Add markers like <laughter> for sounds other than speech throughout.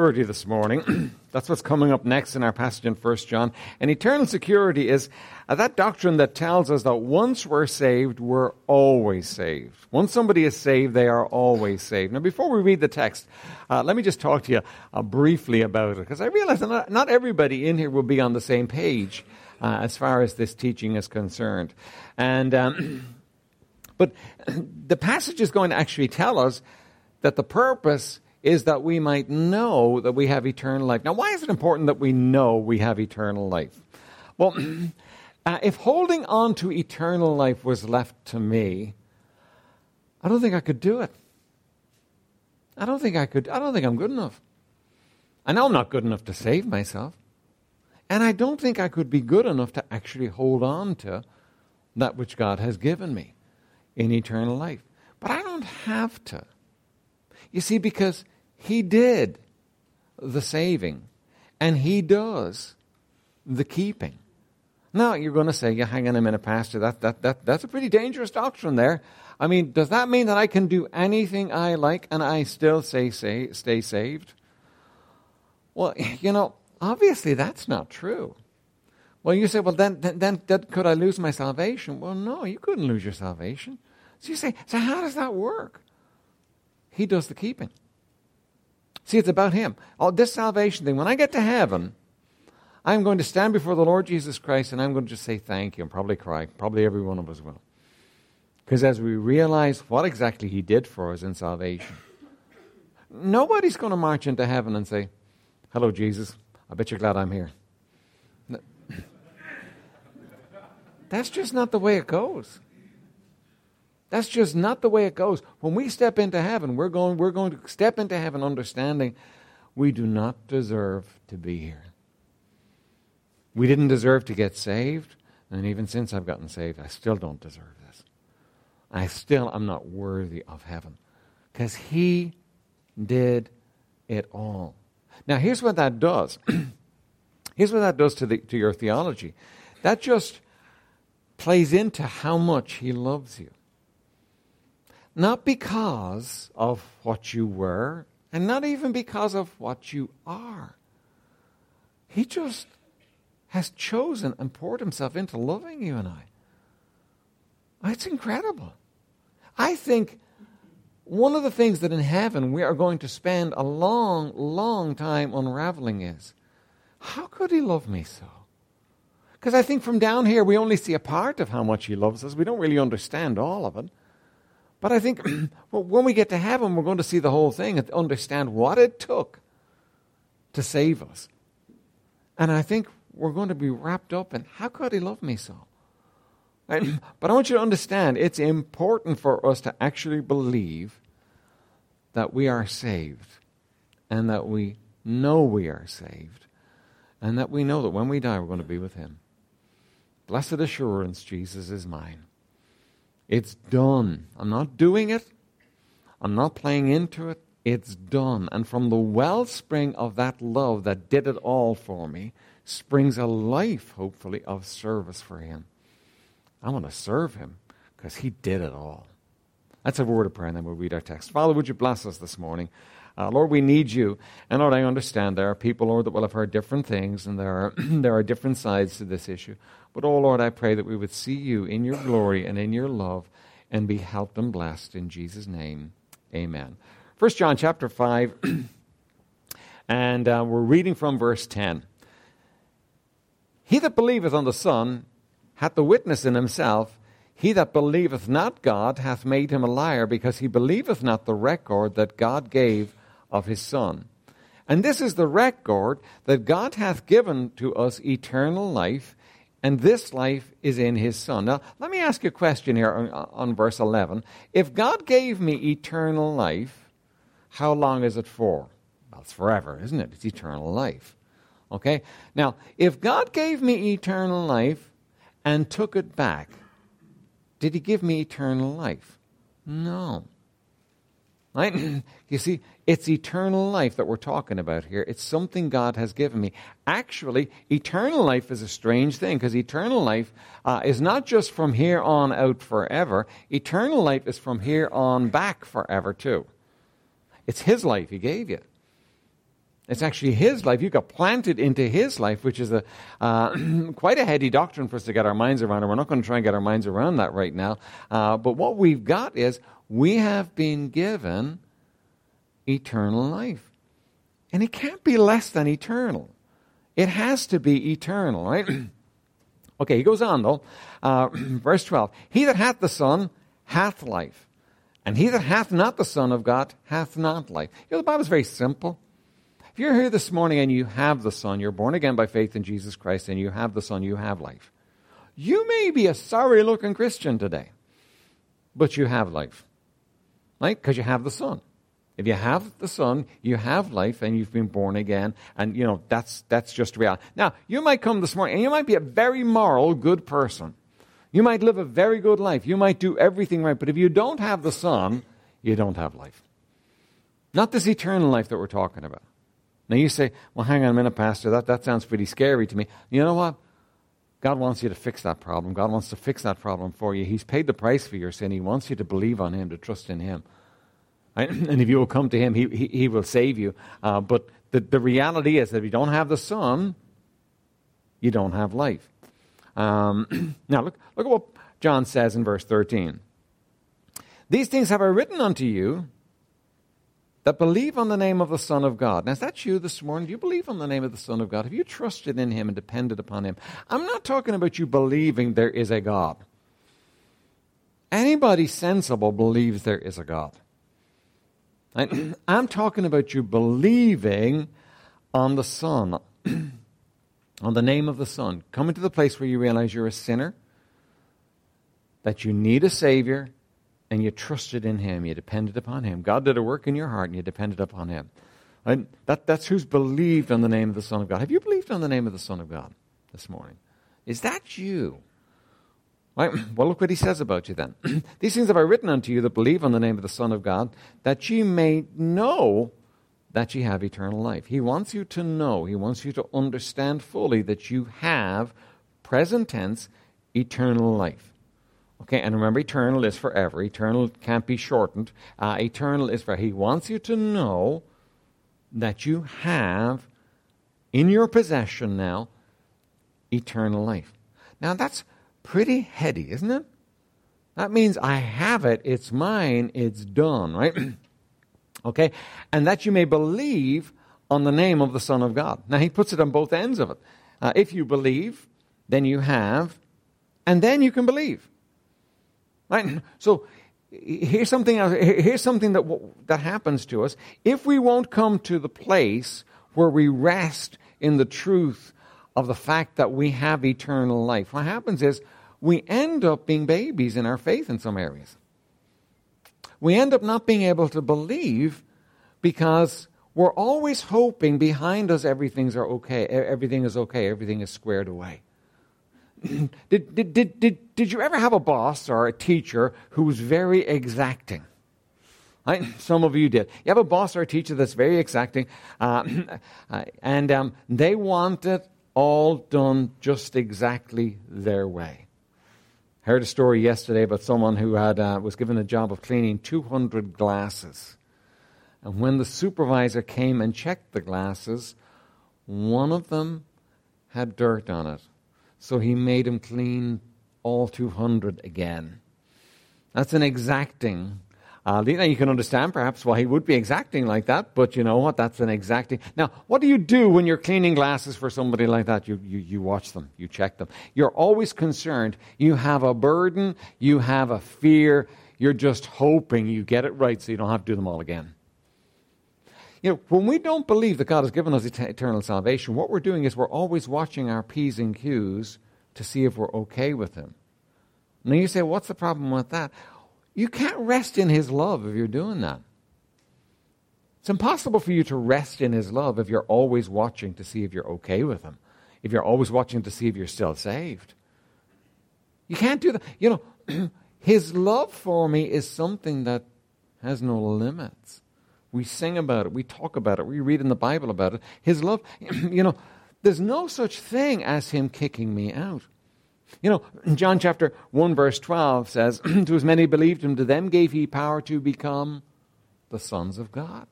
security this morning. <clears throat> That's what's coming up next in our passage in 1 John. And eternal security is uh, that doctrine that tells us that once we're saved, we're always saved. Once somebody is saved, they are always saved. Now, before we read the text, uh, let me just talk to you uh, briefly about it, because I realize not, not, everybody in here will be on the same page uh, as far as this teaching is concerned. And, um, <clears throat> but <clears throat> the passage is going to actually tell us that the purpose is that we might know that we have eternal life. Now, why is it important that we know we have eternal life? Well, <clears throat> uh, if holding on to eternal life was left to me, I don't think I could do it. I don't think I could. I don't think I'm good enough. I know I'm not good enough to save myself. And I don't think I could be good enough to actually hold on to that which God has given me in eternal life. But I don't have to. You see, because He did the saving, and He does the keeping. Now, you're going to say, yeah, hang on a minute, Pastor, that, that, that, that's a pretty dangerous doctrine there. I mean, does that mean that I can do anything I like and I still say, say stay saved? Well, <laughs> you know, obviously that's not true. Well, you say, well, then, then, then, then could I lose my salvation? Well, no, you couldn't lose your salvation. So you say, so how does that work? He does the keeping. See, it's about Him. All this salvation thing, when I get to heaven, I'm going to stand before the Lord Jesus Christ and I'm going to just say thank you and probably cry. Probably every one of us will. Because as we realize what exactly He did for us in salvation, nobody's going to march into heaven and say, Hello, Jesus. I bet you're glad I'm here. <laughs> That's just not the way it goes. That's just not the way it goes. When we step into heaven, we're going, we're going to step into heaven understanding we do not deserve to be here. We didn't deserve to get saved, and even since I've gotten saved, I still don't deserve this. I still am not worthy of heaven because He did it all. Now, here's what that does. <clears throat> here's what that does to, the, to your theology. That just plays into how much He loves you. Not because of what you were, and not even because of what you are. He just has chosen and poured himself into loving you and I. It's incredible. I think one of the things that in heaven we are going to spend a long, long time unraveling is how could he love me so? Because I think from down here we only see a part of how much he loves us. We don't really understand all of it. But I think <clears throat> well, when we get to heaven, we're going to see the whole thing and understand what it took to save us. And I think we're going to be wrapped up in how could he love me so? <clears throat> But I want you to understand it's important for us to actually believe that we are saved and that we know we are saved and that we know that when we die, we're going to be with him. Blessed assurance, Jesus is mine. It's done. I'm not doing it. I'm not playing into it. It's done. And from the wellspring of that love that did it all for me springs a life, hopefully, of service for Him. I want to serve Him because He did it all. Let's have a word of prayer and then we'll read our text. Father, would you bless us this morning? Uh, Lord, we need you. And Lord, I understand there are people, Lord, that will have heard different things and there are, <clears throat> there are different sides to this issue. But, oh Lord, I pray that we would see you in your glory and in your love and be helped and blessed. In Jesus' name, amen. 1 John chapter 5, <clears throat> and uh, we're reading from verse 10. He that believeth on the Son hath the witness in himself. He that believeth not God hath made him a liar, because he believeth not the record that God gave of his Son. And this is the record that God hath given to us eternal life, and this life is in his Son. Now, let me ask you a question here on, on, verse 11. If God gave me eternal life, how long is it for? Well, it's forever, isn't it? It's eternal life. Okay? Now, if God gave me eternal life and took it back, did he give me eternal life? No. Right? <clears throat> You see, it's eternal life that we're talking about here. It's something God has given me. Actually, eternal life is a strange thing because eternal life uh, is not just from here on out forever. Eternal life is from here on back forever too. It's His life He gave you. It's actually His life. You got planted into His life, which is a uh, <clears throat> quite a heady doctrine for us to get our minds around. And we're not going to try and get our minds around that right now. Uh, but what we've got is we have been given eternal life, and it can't be less than eternal. It has to be eternal, right? <clears throat> okay, he goes on though. Uh, <clears throat> verse twelve: He that hath the Son hath life, and he that hath not the Son of God hath not life. You know, the Bible is very simple. If you're here this morning and you have the Son, you're born again by faith in Jesus Christ, and you have the Son, you have life. You may be a sorry looking Christian today, but you have life. Right? Because you have the Son. If you have the Son, you have life and you've been born again. And, you know, that's, that's just reality. Now, you might come this morning and you might be a very moral, good person. You might live a very good life. You might do everything right. But if you don't have the Son, you don't have life. Not this eternal life that we're talking about. Now you say, well, hang on a minute, Pastor, that, that sounds pretty scary to me. You know what? God wants you to fix that problem. God wants to fix that problem for you. He's paid the price for your sin. He wants you to believe on Him, to trust in Him. <laughs> And if you will come to Him, He, he, he will save you. Uh, but the, the reality is that if you don't have the Son, you don't have life. Um, <clears throat> now, look, look at what John says in verse 13. These things have I written unto you that believe on the name of the Son of God. Now, is that you this morning? Do you believe on the name of the Son of God? Have you trusted in Him and depended upon Him? I'm not talking about you believing there is a God. Anybody sensible believes there is a God. <clears throat> I'm talking about you believing on the Son, <clears throat> on the name of the Son. Coming to the place where you realize you're a sinner, that you need a Savior, and you trusted in Him. You depended upon Him. God did a work in your heart and you depended upon Him. And that, that's who's believed on the name of the Son of God. Have you believed on the name of the Son of God this morning? Is that you? Right? <clears throat> Well, look what he says about you then. <clears throat> These things have I written unto you that believe on the name of the Son of God, that ye may know that ye have eternal life. He wants you to know, he wants you to understand fully that you have, present tense, eternal life. Okay, and remember, eternal is forever. Eternal can't be shortened. Uh, eternal is forever. He wants you to know that you have in your possession now eternal life. Now, that's pretty heady, isn't it? That means I have it, it's mine, it's done, right? <clears throat> okay? And that you may believe on the name of the Son of God. Now, he puts it on both ends of it. Uh, if you believe, then you have, and then you can believe. Right? <clears throat> So here's something else. Here's something that that happens to us if we won't come to the place where we rest in the truth of the fact that we have eternal life. What happens is we end up being babies in our faith in some areas. We end up not being able to believe because we're always hoping behind us everything's okay, everything is okay, everything is squared away. <clears throat> did, did, did, did, did you ever have a boss or a teacher who was very exacting? Some of you did. You have a boss or a teacher that's very exacting, uh, <clears throat> and um, they want it all done just exactly their way. I heard a story yesterday about someone who had, uh, was given a job of cleaning 200 glasses. And when the supervisor came and checked the glasses, one of them had dirt on it. So he made him clean all 200 again. That's an exacting. Uh, now you can understand perhaps why he would be exacting like that, but you know what? That's an exacting. Now, what do you do when you're cleaning glasses for somebody like that? You, you, you watch them, you check them. You're always concerned. You have a burden, you have a fear, you're just hoping you get it right so you don't have to do them all again. You know, when we don't believe that God has given us eternal salvation, what we're doing is we're always watching our P's and Q's to see if we're okay with Him. Now you say, what's the problem with that? You can't rest in His love if you're doing that. It's impossible for you to rest in His love if you're always watching to see if you're okay with Him, if you're always watching to see if you're still saved. You can't do that. You know, <clears throat> His love for me is something that has no limits. We sing about it. We talk about it. We read in the Bible about it. His love, <clears throat> you know, there's no such thing as Him kicking me out. You know, John chapter 1, verse 12 says, <clears throat> To as many believed Him, to them gave He power to become the sons of God.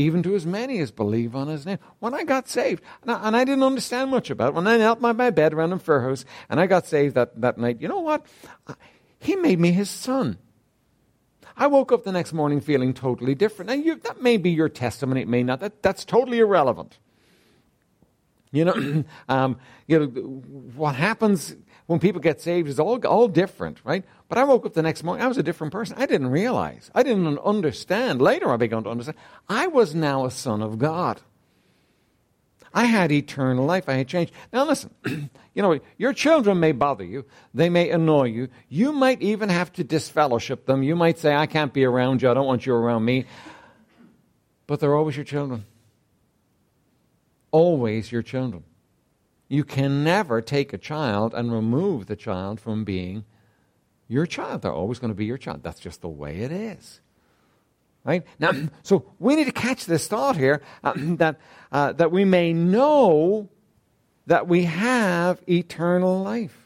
even to as many as believe on his name. When I got saved, and I, and I didn't understand much about it, when I knelt by my bed around in Fairhouse and I got saved that, that night, you know what? He made me his son. I woke up the next morning feeling totally different. Now, you, that may be your testimony, it may not. That, that's totally irrelevant. You know, <clears throat> um, you know, what happens when people get saved is all, all different, right? But I woke up the next morning, I was a different person. I didn't realize. I didn't understand. Later I began to understand. I was now a son of God. I had eternal life. I had changed. Now listen, <clears throat> you know, your children may bother you. They may annoy you. You might even have to disfellowship them. You might say, I can't be around you. I don't want you around me. But they're always your children always your children. You can never take a child and remove the child from being your child. They're always going to be your child. That's just the way it is. Right? Now, <clears throat> so we need to catch this thought here uh, <clears throat> that, uh, that we may know that we have eternal life.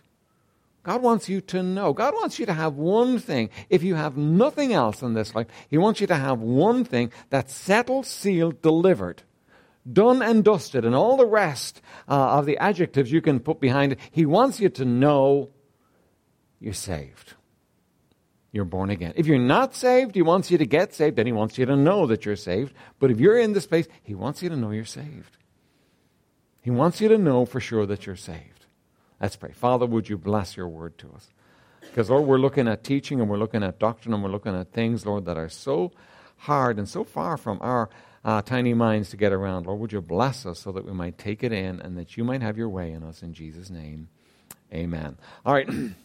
God wants you to know. God wants you to have one thing. If you have nothing else in this life, He wants you to have one thing that's settled, sealed, delivered done and dusted, and all the rest uh, of the adjectives you can put behind it. He wants you to know you're saved. You're born again. If you're not saved, He wants you to get saved, and He wants you to know that you're saved. But if you're in this place, He wants you to know you're saved. He wants you to know for sure that you're saved. Let's pray. Father, would you bless your word to us? Because, Lord, we're looking at teaching and we're looking at doctrine and we're looking at things, Lord, that are so hard and so far from our uh, tiny minds to get around. Lord, would you bless us so that we might take it in and that you might have your way in us in Jesus' name. Amen. All right. <clears throat>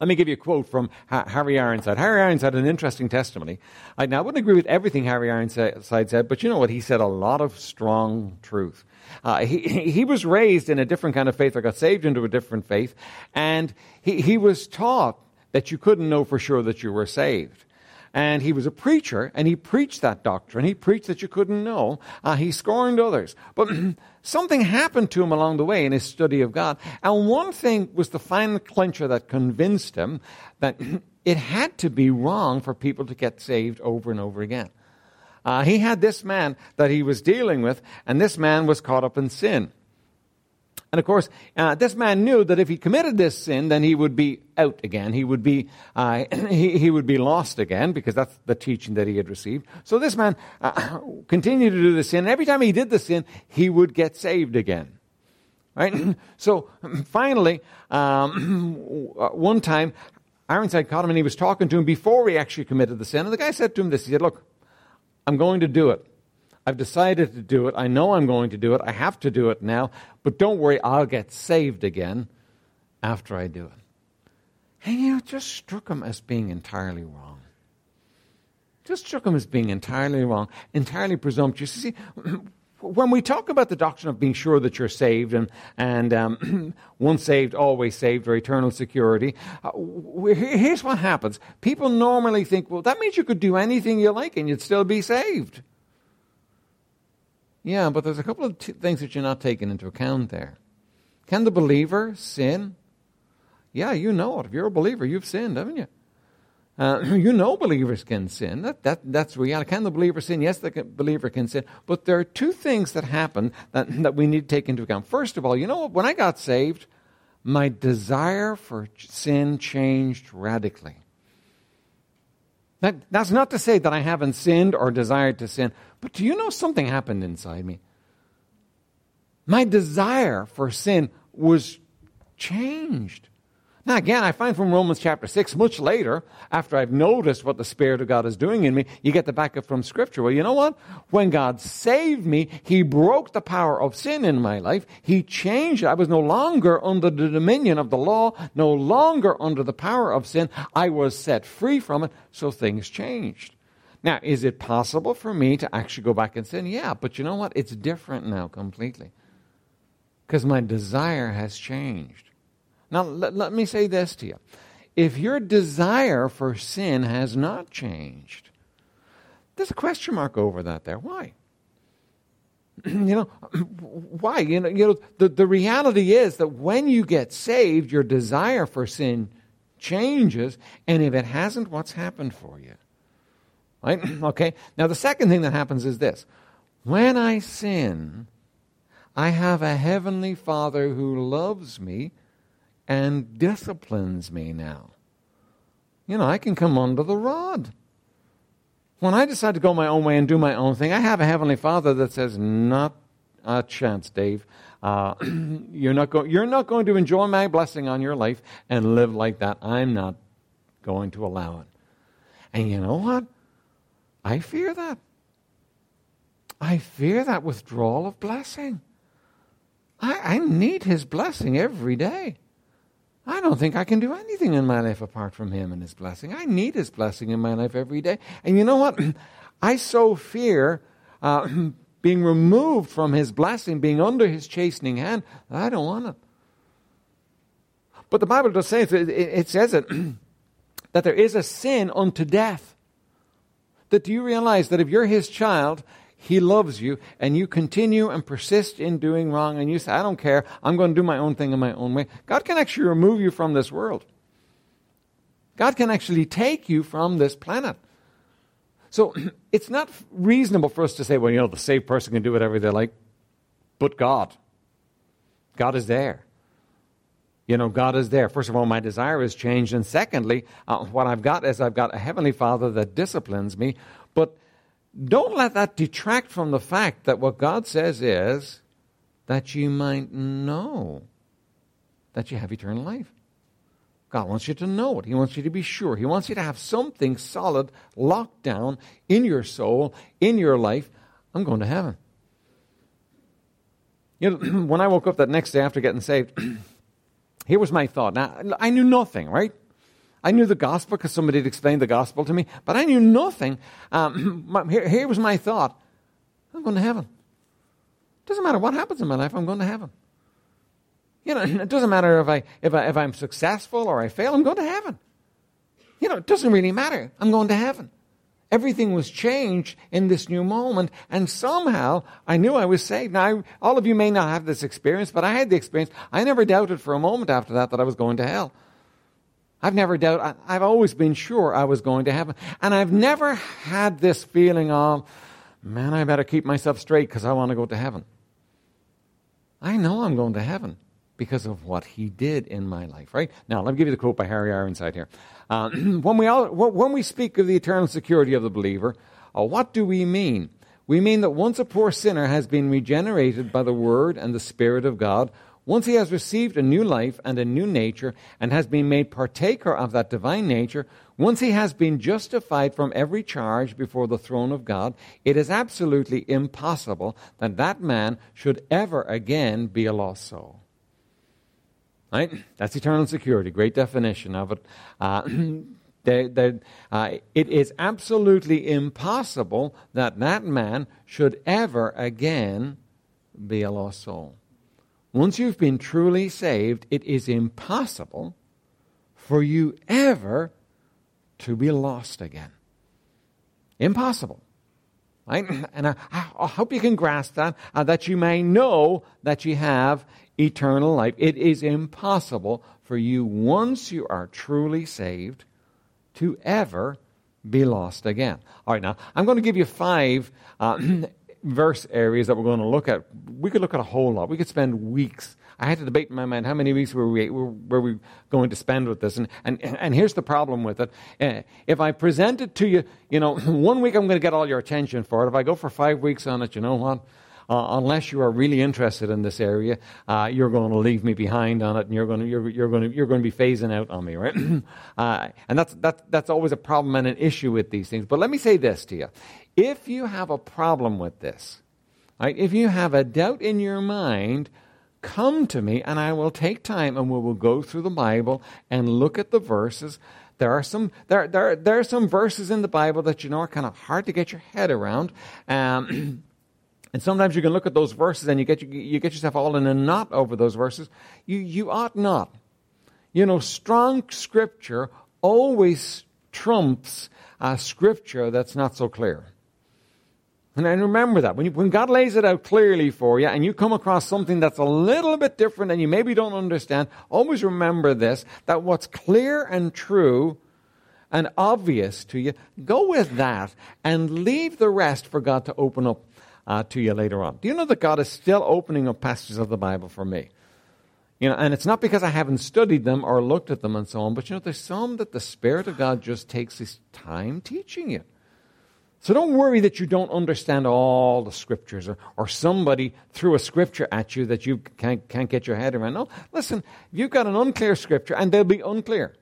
Let me give you a quote from Harry Ironside. Harry Ironside had an interesting testimony. I, now, I wouldn't agree with everything Harry Ironside said, but you know what? He said a lot of strong truth. Uh, he, <laughs> he was raised in a different kind of faith or got saved into a different faith, and he, he was taught that you couldn't know for sure that you were saved and he was a preacher, and he preached that doctrine. He preached that you couldn't know. Uh, he scorned others. But <clears throat> something happened to him along the way in his study of God. And one thing was the final clincher that convinced him that <clears throat> it had to be wrong for people to get saved over and over again. Uh, he had this man that he was dealing with, and this man was caught up in sin. And of course, uh, this man knew that if he committed this sin, then he would be out again. He would be, uh, <clears throat> he, he, would be lost again because that's the teaching that he had received. So this man uh, <clears throat> continued to do the sin. Every time he did the sin, he would get saved again. Right? <clears throat> So finally, um, one time, Ironside caught him and he was talking to him before he actually committed the sin. And the guy said to him this, he said, look, I'm going to do it. I've decided to do it. I know I'm going to do it. I have to do it now. But don't worry, I'll get saved again after I do it. And you know, it just struck him as being entirely wrong. Just struck him as being entirely wrong, entirely presumptuous. You see, <clears throat> when we talk about the doctrine of being sure that you're saved and, and um, <clears throat> once saved, always saved, or eternal security, uh, here's what happens. People normally think, well, that means you could do anything you like and you'd still be saved. Yeah, but there's a couple of t- things that you're not taking into account there. Can the believer sin? Yeah, you know it. If you're a believer, you've sinned, haven't you? Uh, <clears throat> you know believers can sin. That, that, that's reality. Can the believer sin? Yes, the believer can sin. But there are two things that happen that, <clears throat> that we need to take into account. First of all, you know what? When I got saved, my desire for sin changed radically. That, that's not to say that I haven't sinned or desired to sin, but do you know something happened inside me? My desire for sin was changed. Now, again, I find from Romans chapter 6, much later, after I've noticed what the Spirit of God is doing in me, you get the backup from Scripture. Well, you know what? When God saved me, He broke the power of sin in my life. He changed it. I was no longer under the dominion of the law, no longer under the power of sin. I was set free from it, so things changed. Now, is it possible for me to actually go back and sin? Yeah, but you know what? It's different now completely. Because my desire has changed. Now, let, let me say this to you. If your desire for sin has not changed, there's a question mark over that there. Why? <clears throat> you know, <clears throat> why? You know, you know the, the reality is that when you get saved, your desire for sin changes, and if it hasn't, what's happened for you? Right? <clears throat> Okay? Now, the second thing that happens is this when I sin, I have a heavenly Father who loves me and disciplines me now. You know, I can come under the rod. When I decide to go my own way and do my own thing, I have a heavenly Father that says, "Not a chance, Dave. Uh, <clears throat> you're not going. You're not going to enjoy my blessing on your life and live like that. I'm not going to allow it." And you know what? I fear that. I fear that withdrawal of blessing. I, I need His blessing every day. I don't think I can do anything in my life apart from Him and His blessing. I need His blessing in my life every day. And you know what? <clears throat> I so fear uh, <clears throat> being removed from His blessing, being under His chastening hand, I don't want it. But the Bible does say, it, it says it, <clears throat> that there is a sin unto death. That do you realize that if you're His child, he loves you, and you continue and persist in doing wrong, and you say, I don't care, I'm going to do my own thing in my own way. God can actually remove you from this world. God can actually take you from this planet. So <clears throat> it's not reasonable for us to say, well, you know, the saved person can do whatever they like, but God. God is there. You know, God is there. First of all, my desire has changed. And secondly, uh, what I've got is I've got a heavenly Father that disciplines me. But don't let that detract from the fact that what God says is that you might know that you have eternal life. God wants you to know it. He wants you to be sure. He wants you to have something solid locked down in your soul, in your life. I'm going to heaven. You know, <clears throat> when I woke up that next day after getting saved, <clears throat> here was my thought. Now, I knew nothing, right? I knew the gospel because somebody had explained the gospel to me, but I knew nothing. Um, <clears throat> here, here was my thought I'm going to heaven. Doesn't matter what happens in my life, I'm going to heaven. You know, it doesn't matter if, I, if, I, if I'm successful or I fail, I'm going to heaven. You know, it doesn't really matter. I'm going to heaven. Everything was changed in this new moment, and somehow I knew I was saved. Now, I, all of you may not have this experience, but I had the experience. I never doubted for a moment after that that I was going to hell. I've never doubted, I've always been sure I was going to heaven. And I've never had this feeling of, man, I better keep myself straight because I want to go to heaven. I know I'm going to heaven because of what he did in my life, right? Now, let me give you the quote by Harry Ironside here. Uh, <clears throat> when, we all, when we speak of the eternal security of the believer, uh, what do we mean? We mean that once a poor sinner has been regenerated by the Word and the Spirit of God, once he has received a new life and a new nature and has been made partaker of that divine nature, once he has been justified from every charge before the throne of God, it is absolutely impossible that that man should ever again be a lost soul. Right? That's eternal security. Great definition of it. Uh, <clears throat> they, they, uh, it is absolutely impossible that that man should ever again be a lost soul. Once you've been truly saved, it is impossible for you ever to be lost again. Impossible. Right? <clears throat> And I, I, hope you can grasp that, uh, that you may know that you have eternal life. It is impossible for you, once you are truly saved, to ever be lost again. All right, now, I'm going to give you five uh, <clears throat> verse areas that we're going to look at, we could look at a whole lot. We could spend weeks. I had to debate in my mind how many weeks were we, were we going to spend with this. And, and, and here's the problem with it. Eh, if I present it to you, you know, <laughs> one week I'm going to get all your attention for it. If I go for five weeks on it, you know what? Uh, unless you are really interested in this area, uh, you're going to leave me behind on it, and you're going to you're, you're going to you're going to be phasing out on me, right? <clears throat> uh, and that's that's that's always a problem and an issue with these things. But let me say this to you: if you have a problem with this, right, if you have a doubt in your mind, come to me and I will take time and we will go through the Bible and look at the verses. There are some there there there are some verses in the Bible that you know are kind of hard to get your head around. Um, <clears throat> and sometimes you can look at those verses and you get you get yourself all in a knot over those verses. You you ought not. You know, strong scripture always trumps a scripture that's not so clear. And, remember that. When, you, when God lays it out clearly for you and you come across something that's a little bit different and you maybe don't understand, always remember this that what's clear and true and obvious to you, go with that and leave the rest for God to open up uh, to you later on. Do you know that God is still opening up passages of the Bible for me? You know, and it's not because I haven't studied them or looked at them and so on, but you know, there's some that the Spirit of God just takes his time teaching you. So don't worry that you don't understand all the scriptures or, or somebody threw a scripture at you that you can't, can't get your head around. No, listen, you've got an unclear scripture and they'll be unclear.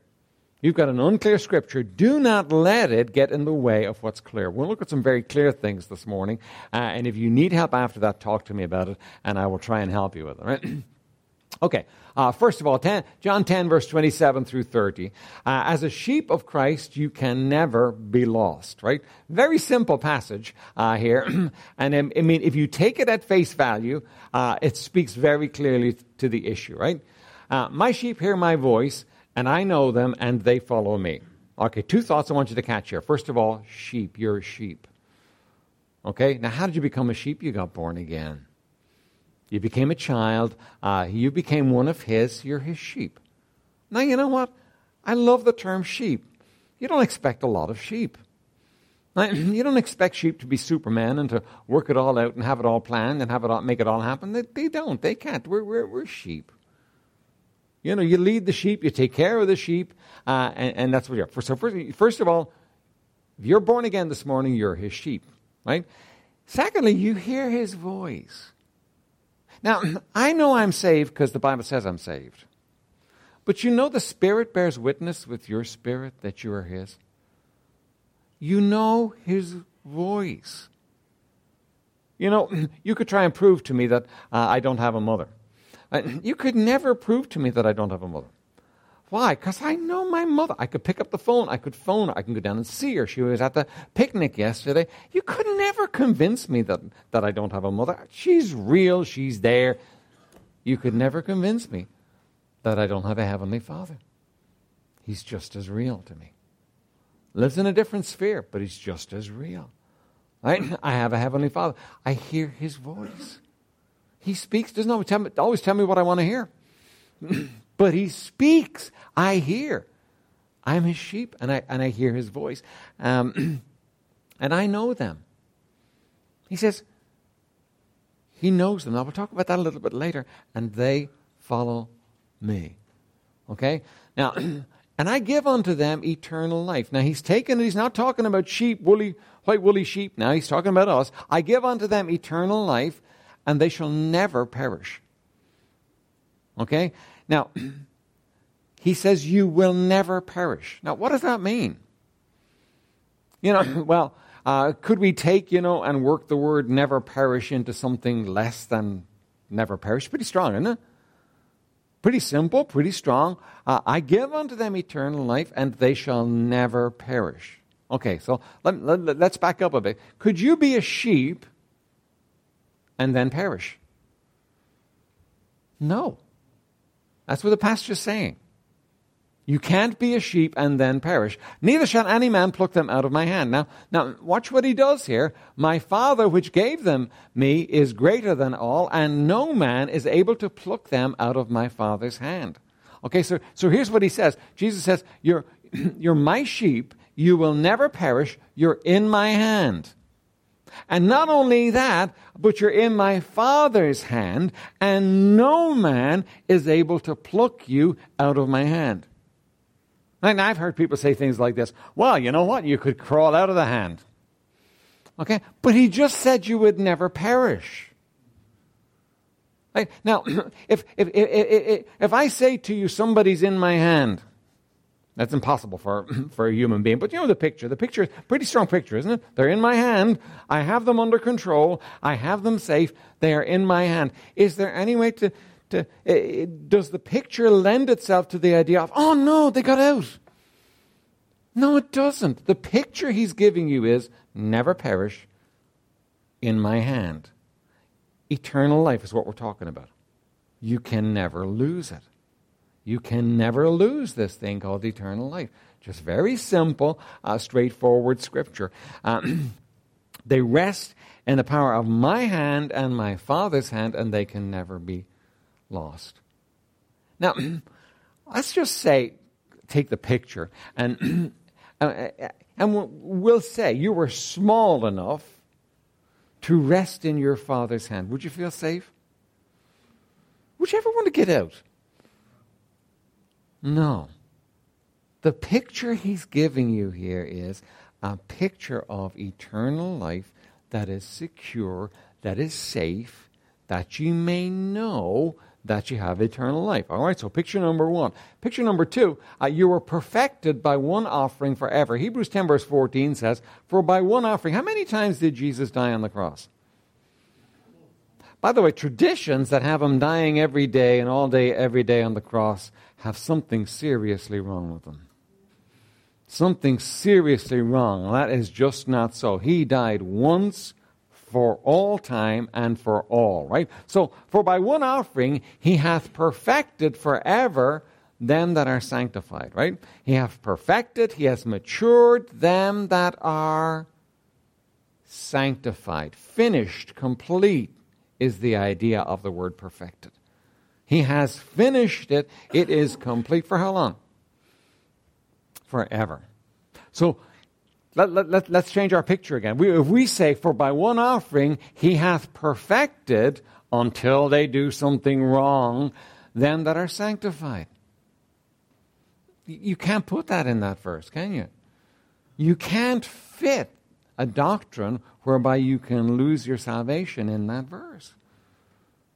You've got an unclear scripture. Do not let it get in the way of what's clear. We'll look at some very clear things this morning. Uh, and if you need help after that, talk to me about it and I will try and help you with it. Right? <clears throat> Okay, uh, first of all, 10, John 10, verse 27 through 30. Uh, as a sheep of Christ, you can never be lost, right? Very simple passage uh, here. <clears throat> and um, I mean, if you take it at face value, uh, it speaks very clearly to the issue, right? Uh, my sheep hear my voice, and I know them, and they follow me. Okay, two thoughts I want you to catch here. First of all, sheep, you're a sheep. Okay, now how did you become a sheep? You got born again. You became a child. Uh, you became one of His. You're His sheep. Now, you know what? I love the term sheep. You don't expect a lot of sheep. <clears throat> You don't expect sheep to be Superman and to work it all out and have it all planned and have it all, make it all happen. They, they don't. They can't. We're, we're, we're sheep. You know, you lead the sheep, you take care of the sheep, uh, and, and, that's what you're. So first, first of all, if you're born again this morning, you're his sheep, right? Secondly, you hear his voice. Now, <clears throat> I know I'm saved because the Bible says I'm saved. But you know the Spirit bears witness with your spirit that you are His. You know His voice. You know, <clears throat> you could try and prove to me that uh, I don't have a mother. Uh, you could never prove to me that I don't have a mother. Why? Because I know my mother. I could pick up the phone. I could phone her. I can go down and see her. She was at the picnic yesterday. You could never convince me that, that I don't have a mother. She's real. She's there. You could never convince me that I don't have a heavenly father. He's just as real to me. Lives in a different sphere, but he's just as real. Right? <clears throat> I have a heavenly father. I hear his voice. He speaks, doesn't always tell me, always tell me what I want to hear. <clears throat> but he speaks. I hear. I'm his sheep, and I, and I hear his voice. Um, <clears throat> and I know them. He says, he knows them. Now, we'll talk about that a little bit later. And they follow me. Okay? Now, <clears throat> and I give unto them eternal life. Now, he's taken, he's not talking about sheep, woolly, white woolly sheep now. He's talking about us. I give unto them eternal life, and they shall never perish. Okay? Now, <clears throat> he says, You will never perish. Now, what does that mean? You know, <clears throat> well, uh, could we take, you know, and work the word never perish into something less than never perish? Pretty strong, isn't it? Pretty simple, pretty strong. Uh, I give unto them eternal life, and they shall never perish. Okay, so let, let, let's back up a bit. Could you be a sheep and then perish? No. That's what the pastor is saying. You can't be a sheep and then perish. Neither shall any man pluck them out of my hand. Now, now watch what he does here. My Father which gave them me is greater than all, and no man is able to pluck them out of my Father's hand. Okay, so, so here's what he says. Jesus says, you're, <clears throat> you're my sheep. You will never perish. You're in my hand. And not only that, but you're in my Father's hand, and no man is able to pluck you out of my hand. And I've heard people say things like this Well, you know what? You could crawl out of the hand. Okay? But he just said you would never perish. Right? Now, <clears throat> if, if, if, if, if I say to you, somebody's in my hand, that's impossible for, <clears throat> for a human being. But you know the picture. The picture is pretty strong picture, isn't it? They're in my hand. I have them under control. I have them safe. They are in my hand. Is there any way to, to uh, does the picture lend itself to the idea of, oh no, they got out? No, it doesn't. The picture he's giving you is never perish in my hand. Eternal life is what we're talking about. You can never lose it. You can never lose this thing called eternal life. Just very simple, uh, straightforward scripture. Um, <clears throat> they rest in the power of my hand and my Father's hand, and they can never be lost. Now, <clears throat> let's just say, take the picture, and, <clears throat> uh, and we'll say you were small enough to rest in your Father's hand. Would you feel safe? Would you ever want to get out? No. The picture he's giving you here is a picture of eternal life that is secure, that is safe, that you may know that you have eternal life. All right, so picture number one. Picture number two, uh, you were perfected by one offering forever. Hebrews 10, verse 14 says, For by one offering, how many times did Jesus die on the cross? By the way, traditions that have him dying every day and all day, every day on the cross have something seriously wrong with them. Something seriously wrong. That is just not so. He died once for all time and for all, right? So, for by one offering he hath perfected forever them that are sanctified, right? He hath perfected, he has matured them that are sanctified. Finished, complete is the idea of the word perfected. He has finished it. It is complete. For how long? Forever. So let, let, let, us change our picture again. We, if we say, For by one offering he hath perfected until they do something wrong, them that are sanctified. You can't put that in that verse, can you? You can't fit a doctrine whereby you can lose your salvation in that verse.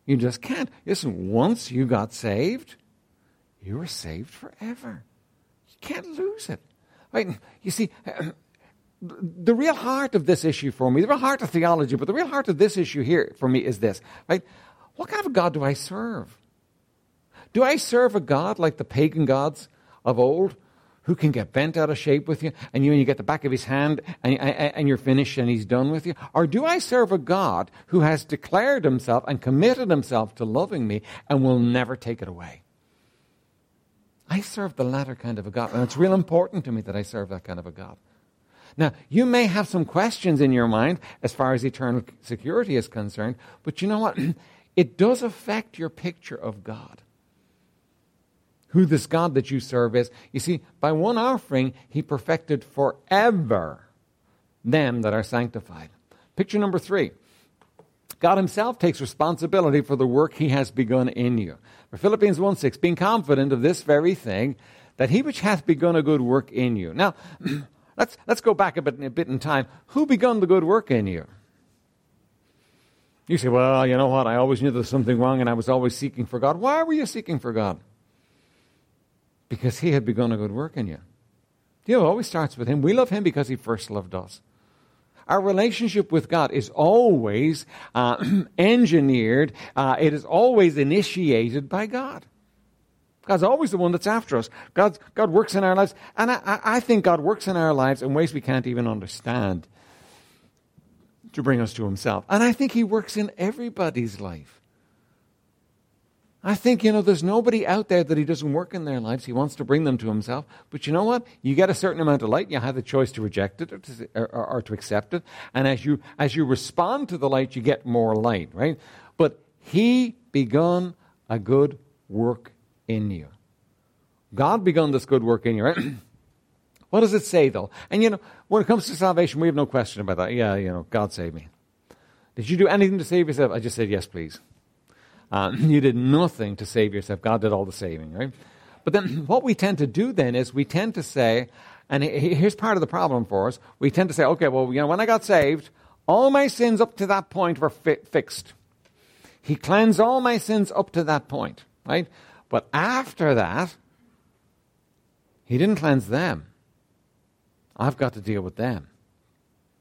You just can't. Listen, once you got saved, you were saved forever. You can't lose it. Right? You see, <clears throat> the real heart of this issue for me, the real heart of theology, but the real heart of this issue here for me is this, right? What kind of God do I serve? Do I serve a God like the pagan gods of old who can get bent out of shape with you and you, and you get the back of his hand and, and you're finished and he's done with you? Or do I serve a God who has declared himself and committed himself to loving me and will never take it away? I serve the latter kind of a God, and it's real important to me that I serve that kind of a God. Now, you may have some questions in your mind as far as eternal security is concerned, but you know what? <clears throat> it does affect your picture of God. Who this God that you serve is. You see, by one offering, he perfected forever them that are sanctified. Picture number three. God himself takes responsibility for the work he has begun in you. For Philippians 1 6, being confident of this very thing, that he which hath begun a good work in you. Now, <clears throat> Let's, let's go back a bit, a bit in time. Who begun the good work in you? You say, well, you know what? I always knew there was something wrong and I was always seeking for God. Why were you seeking for God? Because He had begun a good work in you. You know, it always starts with Him. We love Him because He first loved us. Our relationship with God is always uh, <clears throat> engineered, uh, it is always initiated by God. God's always the one that's after us. God, God works in our lives. And I, I think God works in our lives in ways we can't even understand to bring us to Himself. And I think He works in everybody's life. I think, you know, there's nobody out there that He doesn't work in their lives. He wants to bring them to Himself. But you know what? You get a certain amount of light, you have the choice to reject it or to, or, or to accept it. And as you, as you respond to the light, you get more light, right? But He begun a good work in you. God begun this good work in you, right? <clears throat> what does it say, though? And you know, when it comes to salvation, we have no question about that. Yeah, you know, God saved me. Did you do anything to save yourself? I just said, yes, please. Uh, <laughs> you did nothing to save yourself. God did all the saving, right? But then <clears throat> what we tend to do then is we tend to say, and here's part of the problem for us, we tend to say, okay, well, you know, when I got saved, all my sins up to that point were fi- fixed. He cleansed all my sins up to that point, right? But after that, he didn't cleanse them. I've got to deal with them.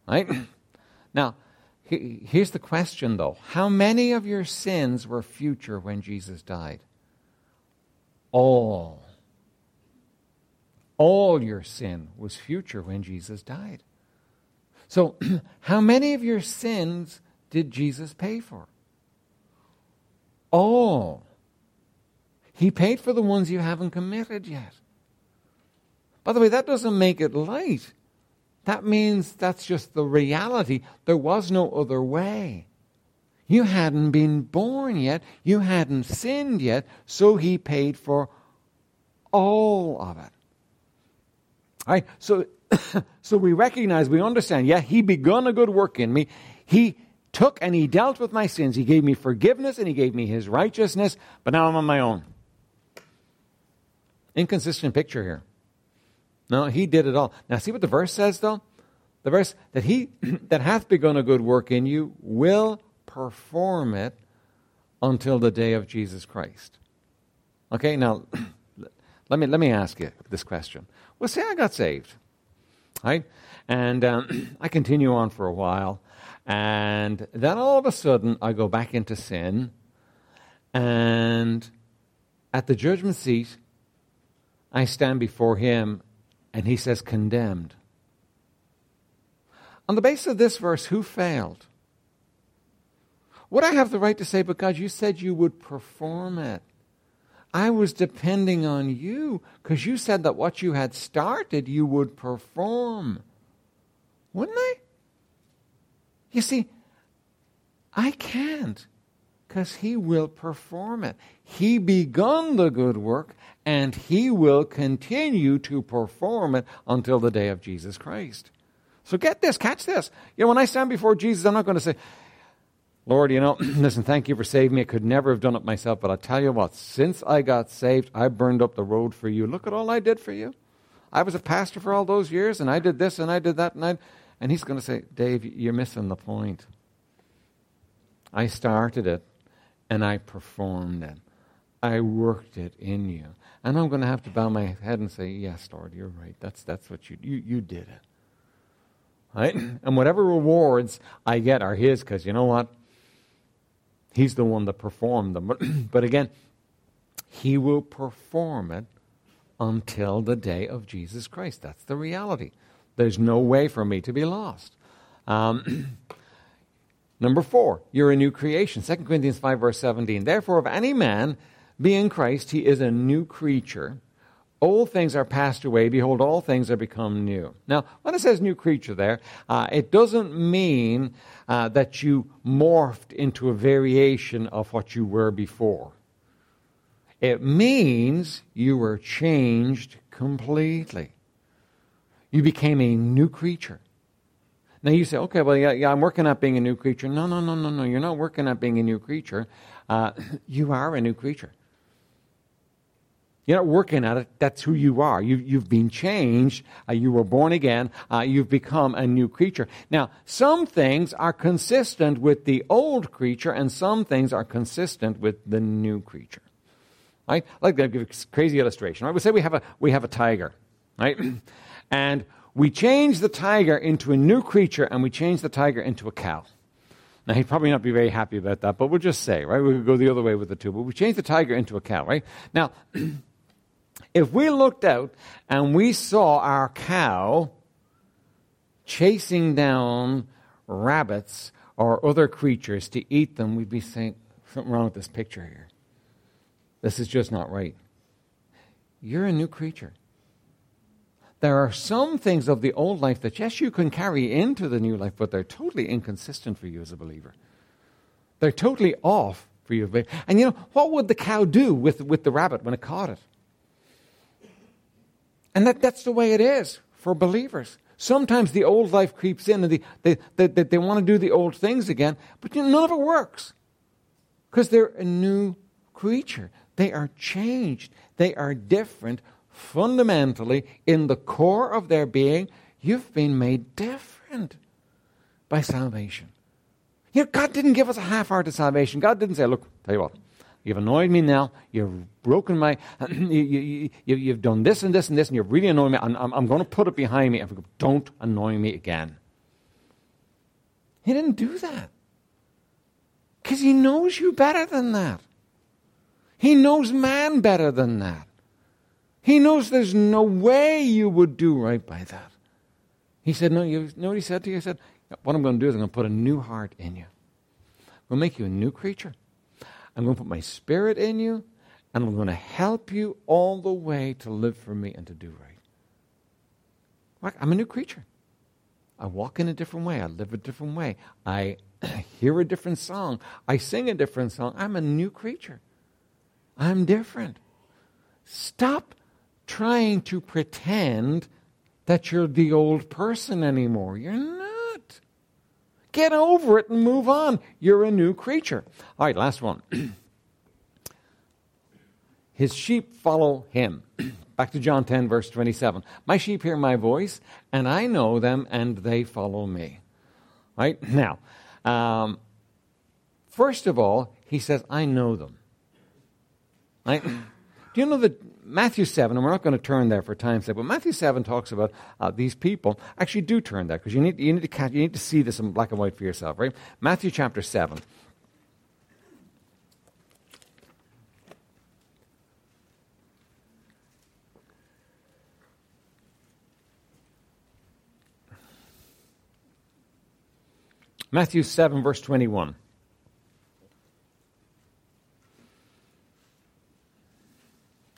Right? <clears throat> Now, here's the question though How many of your sins were future when Jesus died? All. All your sin was future when Jesus died. So, <clears throat> how many of your sins did Jesus pay for? All. He paid for the ones you haven't committed yet. By the way, that doesn't make it light. That means that's just the reality. There was no other way. You hadn't been born yet. You hadn't sinned yet. So he paid for all of it. All right? So, <coughs> so we recognize, we understand, yeah, he begun a good work in me. He took and he dealt with my sins. He gave me forgiveness and he gave me his righteousness, but now I'm on my own. Inconsistent picture here. No, he did it all. Now see what the verse says though? The verse that he <clears throat> that hath begun a good work in you will perform it until the day of Jesus Christ. Okay, now <clears throat> let me let me ask you this question. Well, say I got saved, right? And um, <clears throat> I continue on for a while, and then all of a sudden I go back into sin, and at the judgment seat, I stand before Him, and He says, "Condemned." On the basis of this verse, who failed? Would I have the right to say, but God, you said you would perform it? I was depending on you because you said that what you had started you would perform. Wouldn't I? You see, I can't because he will perform it. He begun the good work and he will continue to perform it until the day of Jesus Christ. So get this, catch this. You know, when I stand before Jesus, I'm not going to say, Lord, you know, <clears throat> listen, thank you for saving me. I could never have done it myself, but I'll tell you what, since I got saved, I burned up the road for you. Look at all I did for you. I was a pastor for all those years, and I did this, and I did that, and I. And he's going to say, Dave, you're missing the point. I started it, and I performed it. I worked it in you. And I'm going to have to bow my head and say, Yes, Lord, you're right. That's, that's what you, you, you did it. Right? <clears throat> And whatever rewards I get are His, because you know what? He's the one that performed them. <clears throat> But again, He will perform it until the day of Jesus Christ. That's the reality. There's no way for me to be lost. Um, <clears throat> number four, you're a new creation. 2 Corinthians 5, verse 17. Therefore, if any man be in Christ, he is a new creature. Old things are passed away. Behold, all things are become new. Now, when it says new creature there, uh, it doesn't mean uh, that you morphed into a variation of what you were before. It means you were changed completely. You became a new creature. Now you say, okay, well, yeah, yeah, I'm working at being a new creature. No, no, no, no, no. You're not working at being a new creature. Uh, <laughs> you are a new creature. You're not working at it. That's who you are. You, you've been changed. Uh, you were born again. Uh, you've become a new creature. Now, some things are consistent with the old creature, and some things are consistent with the new creature. Right? Like to give a crazy illustration. Right? We say we have a we have a tiger, right? <clears throat> and we change the tiger into a new creature, and we change the tiger into a cow. Now, he'd probably not be very happy about that, but we'll just say, right? We could go the other way with the two, but we change the tiger into a cow, right? Now, <clears throat> If we looked out and we saw our cow chasing down rabbits or other creatures to eat them, we'd be saying, something wrong with this picture here. This is just not right. You're a new creature. There are some things of the old life that, yes, you can carry into the new life, but they're totally inconsistent for you as a believer. They're totally off for you. And you know, what would the cow do with, with the rabbit when it caught it? And that, that's the way it is for believers. Sometimes the old life creeps in and they, they, they, they want to do the old things again, but you know, none of it works because they're a new creature. They are changed, they are different fundamentally in the core of their being. You've been made different by salvation. You know, God didn't give us a half hearted salvation. God didn't say, Look, tell you what, You've annoyed me now. You've broken my. <clears throat> You, have you, have done this and this and this, and you've really annoyed me. I'm, I'm going to put it behind me. And Don't annoy me again. He didn't do that. Because he knows you better than that. He knows man better than that. He knows there's no way you would do right by that. He said, No, you know what he said to you? He said, What I'm going to do is I'm going to put a new heart in you. I'm going to make you a new creature. I'm going to put my spirit in you, and I'm going to help you all the way to live for me and to do right. I'm a new creature. I walk in a different way. I live a different way. I <clears throat> hear a different song. I sing a different song. I'm a new creature. I'm different. Stop trying to pretend that you're the old person anymore. You're not. Get over it and move on. You're a new creature. All right, last one. <clears throat> His sheep follow him. <clears throat> Back to John 10, verse 27. My sheep hear my voice, and I know them, and they follow me. Right? <clears throat> Now, um, first of all, he says, I know them. Right? Do you know that Matthew 7, and we're not going to turn there for time's sake, but Matthew 7 talks about uh, these people. Actually, do turn there because you need, you, need to you need to see this in black and white for yourself, right? Matthew chapter 7. Matthew 7, verse 21.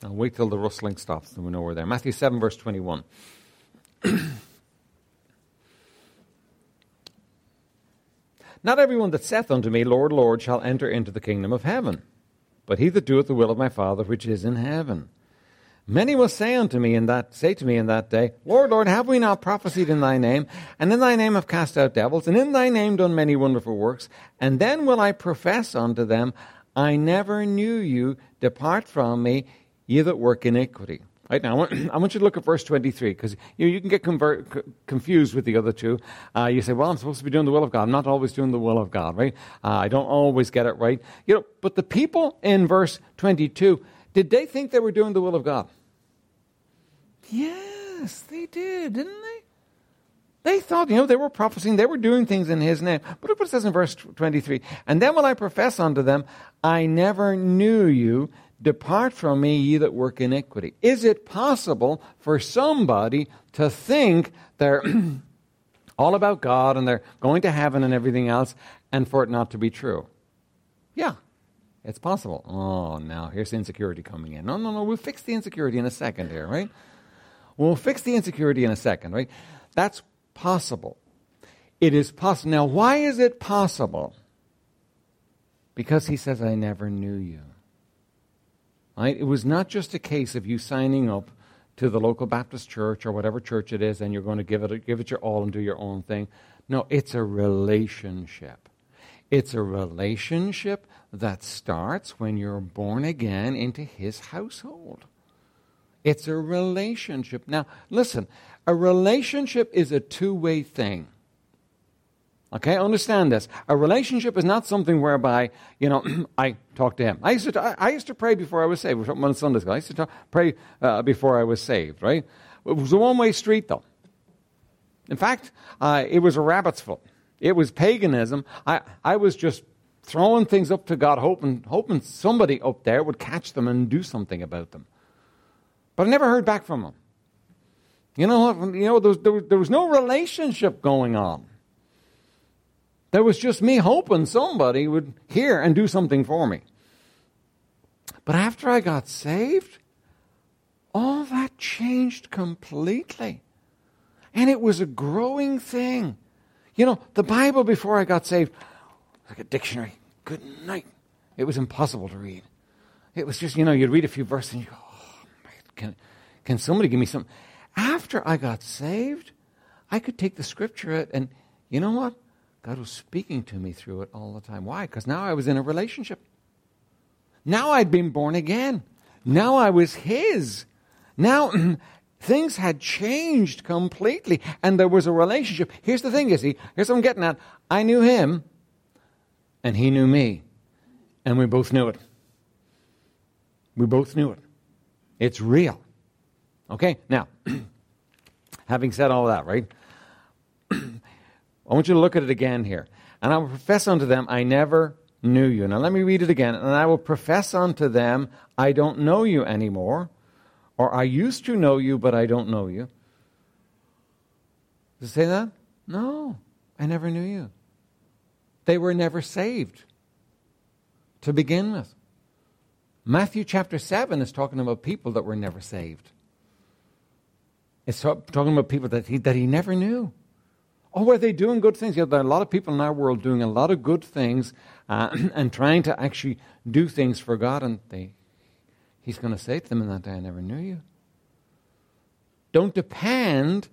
I'll wait till the rustling stops and we know we're there. Matthew 7, verse 21. <clears throat> Not everyone that saith unto me, Lord, Lord, shall enter into the kingdom of heaven, but he that doeth the will of my Father which is in heaven. Many will say unto me in that say to me in that day, Lord, Lord, have we not prophesied in thy name, and in thy name have cast out devils, and in thy name done many wonderful works? And then will I profess unto them, I never knew you, depart from me, ye that work iniquity. Right now, I want, <clears throat> I want you to look at verse 23 because you, you can get convert, c- confused with the other two. Uh, you say, well, I'm supposed to be doing the will of God. I'm not always doing the will of God, right? Uh, I don't always get it right. You know, but the people in verse 22, did they think they were doing the will of God? Yes, they did, didn't they? They thought, you know, they were prophesying, they were doing things in his name. But look what it says in verse 23. And then will I profess unto them, I never knew you. Depart from me, ye that work iniquity. Is it possible for somebody to think they're <clears throat> all about God and they're going to heaven and everything else, and for it not to be true? Yeah, it's possible. Oh, now here's insecurity coming in. No, no, no, we'll fix the insecurity in a second here, right? We'll fix the insecurity in a second, right? That's possible. It is possible. Now, why is it possible? Because he says, I never knew you. Right? It was not just a case of you signing up to the local Baptist church or whatever church it is and you're going to give it, give it your all and do your own thing. No, it's a relationship. It's a relationship that starts when you're born again into his household. It's a relationship. Now, listen, a relationship is a two way thing. Okay, understand this. A relationship is not something whereby, you know, <clears throat> I talk to him. I used to, I used to pray before I was saved. One Sunday school. I used to talk, pray uh, before I was saved, right? It was a one way street, though. In fact, uh, it was a rabbit's foot. It was paganism. I, I was just throwing things up to God, hoping, hoping somebody up there would catch them and do something about them. But I never heard back from him. You know? You know, there was, there was, there was no relationship going on. There was just me hoping somebody would hear and do something for me. But after I got saved, all that changed completely. And it was a growing thing. You know, the Bible before I got saved, like a dictionary. Good night. It was impossible to read. It was just, you know, you'd read a few verses and you go, oh, can, can somebody give me some? After I got saved, I could take the scripture and, you know what? God was speaking to me through it all the time. Why? Because now I was in a relationship. Now I'd been born again. Now I was His. Now <clears throat> things had changed completely, and there was a relationship. Here's the thing, is he? Here's what I'm getting at. I knew Him, and He knew me, and we both knew it. We both knew it. It's real. Okay? Now, <clears throat> having said all that, right? <clears throat> I want you to look at it again here. And I will profess unto them, I never knew you. Now let me read it again. And I will profess unto them, I don't know you anymore. Or I used to know you, but I don't know you. Does it say that? No, I never knew you. They were never saved to begin with. Matthew chapter 7 is talking about people that were never saved. It's talking about people that he, that he never knew. Oh, were they doing good things? Yeah, there are a lot of people in our world doing a lot of good things uh, <clears throat> and trying to actually do things for God, and they, He's going to say to them in that day, I never knew you. Don't depend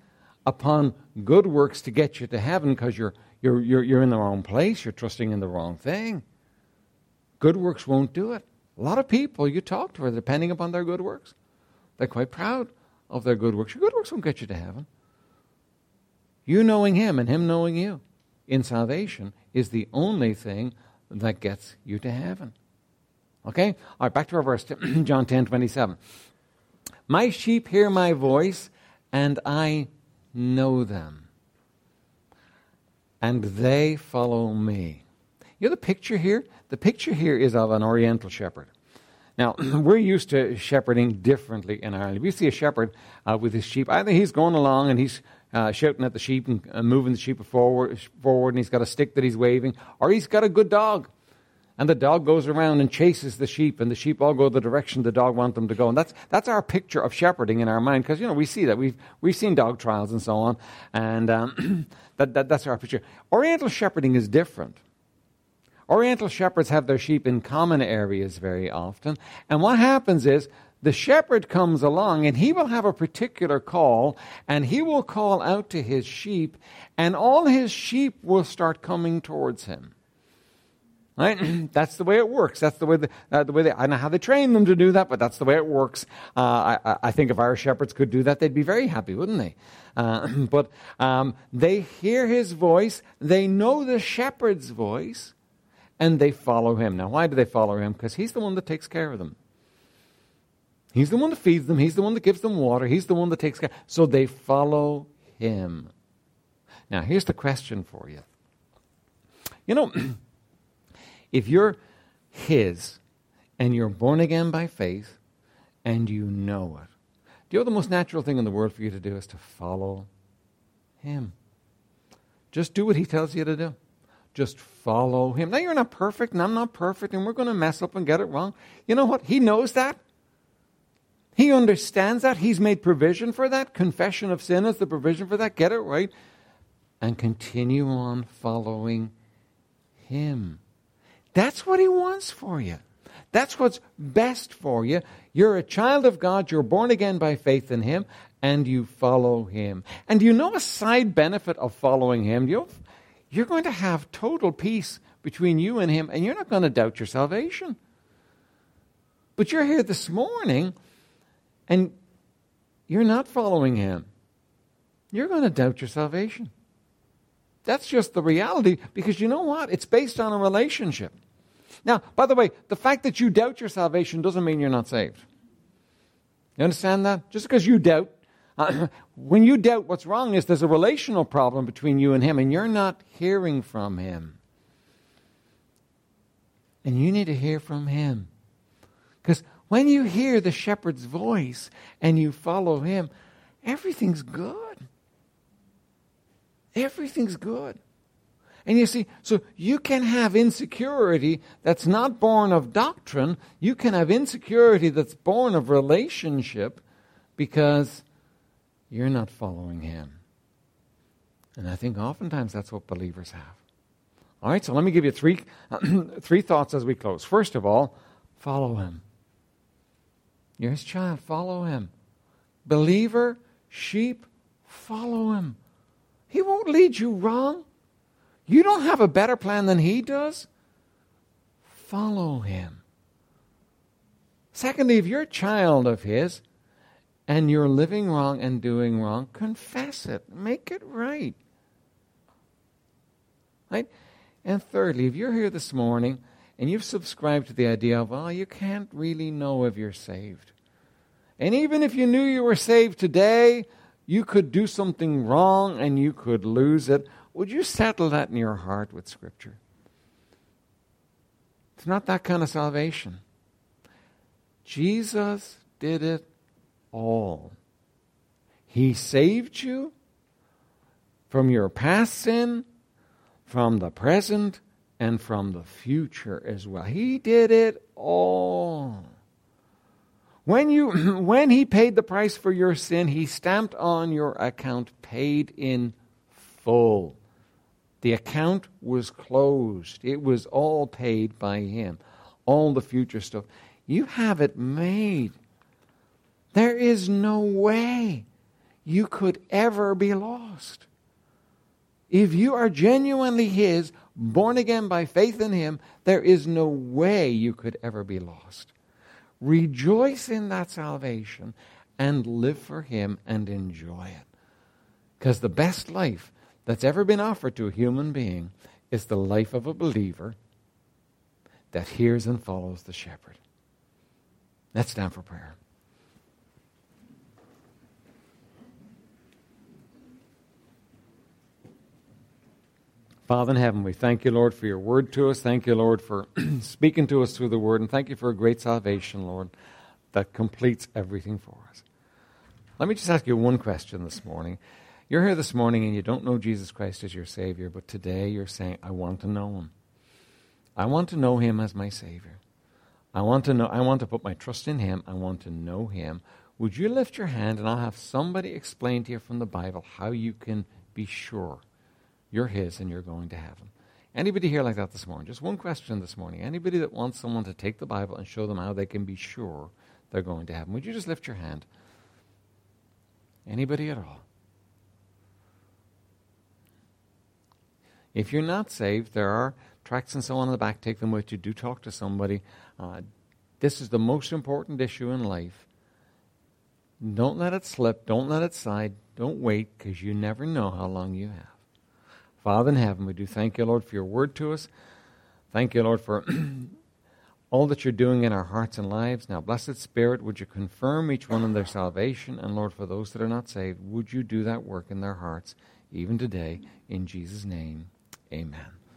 upon good works to get you to heaven because you're, you're, you're, you're in the wrong place. You're trusting in the wrong thing. Good works won't do it. A lot of people you talk to are depending upon their good works. They're quite proud of their good works. Your good works won't get you to heaven. You knowing Him and Him knowing you in salvation is the only thing that gets you to heaven. Okay? All right, back to our verse, <clears throat> John 10 27. My sheep hear my voice, and I know them, and they follow me. You know the picture here? The picture here is of an Oriental shepherd. Now, <clears throat> we're used to shepherding differently in Ireland. We see a shepherd uh, with his sheep. Either he's going along and he's uh, shouting at the sheep and uh, moving the sheep forward, forward, and he's got a stick that he's waving, or he's got a good dog. And the dog goes around and chases the sheep, and the sheep all go the direction the dog wants them to go. And that's, that's our picture of shepherding in our mind, because, you know, we see that. We've, we've seen dog trials and so on, and um, <clears throat> that, that, that's our picture. Oriental shepherding is different. Oriental shepherds have their sheep in common areas very often, and what happens is the shepherd comes along and he will have a particular call and he will call out to his sheep and all his sheep will start coming towards him. Right? <clears throat> that's the way it works. That's the way, the, uh, the way they, I don't know how they train them to do that, but that's the way it works. Uh, I, I, think if our shepherds could do that, they'd be very happy, wouldn't they? Uh, <clears throat> but um, they hear his voice, they know the shepherd's voice, and they follow him. Now, why do they follow him? Because he's the one that takes care of them. He's the one that feeds them. He's the one that gives them water. He's the one that takes care. So they follow him. Now, here's the question for you. You know, <clears throat> if you're his and you're born again by faith and you know it, do you know the most natural thing in the world for you to do is to follow him? Just do what he tells you to do. Just follow him. Now, you're not perfect, and I'm not perfect, and we're going to mess up and get it wrong. You know what? He knows that. He understands that. He's made provision for that. Confession of sin is the provision for that. Get it right. And continue on following Him. That's what He wants for you. That's what's best for you. You're a child of God. You're born again by faith in Him, and you follow Him. And you know a side benefit of following Him? You you're going to have total peace between you and Him, and you're not going to doubt your salvation. But you're here this morning and you're not following Him, you're going to doubt your salvation. That's just the reality because you know what? It's based on a relationship. Now, by the way, the fact that you doubt your salvation doesn't mean you're not saved. You understand that? Just because you doubt, uh, <clears throat> when you doubt, what's wrong is there's a relational problem between you and Him, and you're not hearing from Him. And you need to hear from Him. Because when you hear the shepherd's voice and you follow him, everything's good. Everything's good. And you see, so you can have insecurity that's not born of doctrine. You can have insecurity that's born of relationship because you're not following Him. And I think oftentimes that's what believers have. All right, so let me give you three, <clears throat> three thoughts as we close. First of all, follow Him. You're his child. Follow him. Believer, sheep, follow him. He won't lead you wrong. You don't have a better plan than he does. Follow him. Secondly, if you're a child of his and you're living wrong and doing wrong, confess it. Make it right. Right? And thirdly, if you're here this morning and you've subscribed to the idea of, well, you can't really know if you're saved. And even if you knew you were saved today, you could do something wrong and you could lose it. Would you settle that in your heart with Scripture? It's not that kind of salvation. Jesus did it all. He saved you from your past sin, from the present, and from the future as well. He did it all. When, you, <clears throat> when he paid the price for your sin, he stamped on your account paid in full. The account was closed. It was all paid by him. All the future stuff. You have it made. There is no way you could ever be lost. If you are genuinely His, born again by faith in Him, there is no way you could ever be lost. Rejoice in that salvation and live for Him and enjoy it. Because the best life that's ever been offered to a human being is the life of a believer that hears and follows the shepherd. Let's stand for prayer. Father in heaven, we thank you, Lord, for your word to us. Thank you, Lord, for <clears throat> speaking to us through the word. And thank you for a great salvation, Lord, that completes everything for us. Let me just ask you one question this morning. You're here this morning and you don't know Jesus Christ as your Savior, but today you're saying, I want to know Him. I want to know Him as my Savior. I want to know I want to put my trust in Him. I want to know Him. Would you lift your hand and I'll have somebody explain to you from the Bible how you can be sure you're His and you're going to heaven. Anybody here like that this morning? Just one question this morning. Anybody that wants someone to take the Bible and show them how they can be sure they're going to heaven? Would you just lift your hand? Anybody at all? If you're not saved, there are tracts and so on in the back. Take them with you. Do talk to somebody. Uh, this is the most important issue in life. Don't let it slip. Don't let it slide. Don't wait because you never know how long you have. Father in heaven, we do thank you, Lord, for your word to us. Thank you, Lord, for <clears throat> all that you're doing in our hearts and lives. Now, Blessed Spirit, would you confirm each one in their salvation? And Lord, for those that are not saved, would you do that work in their hearts even today? In Jesus' name, amen.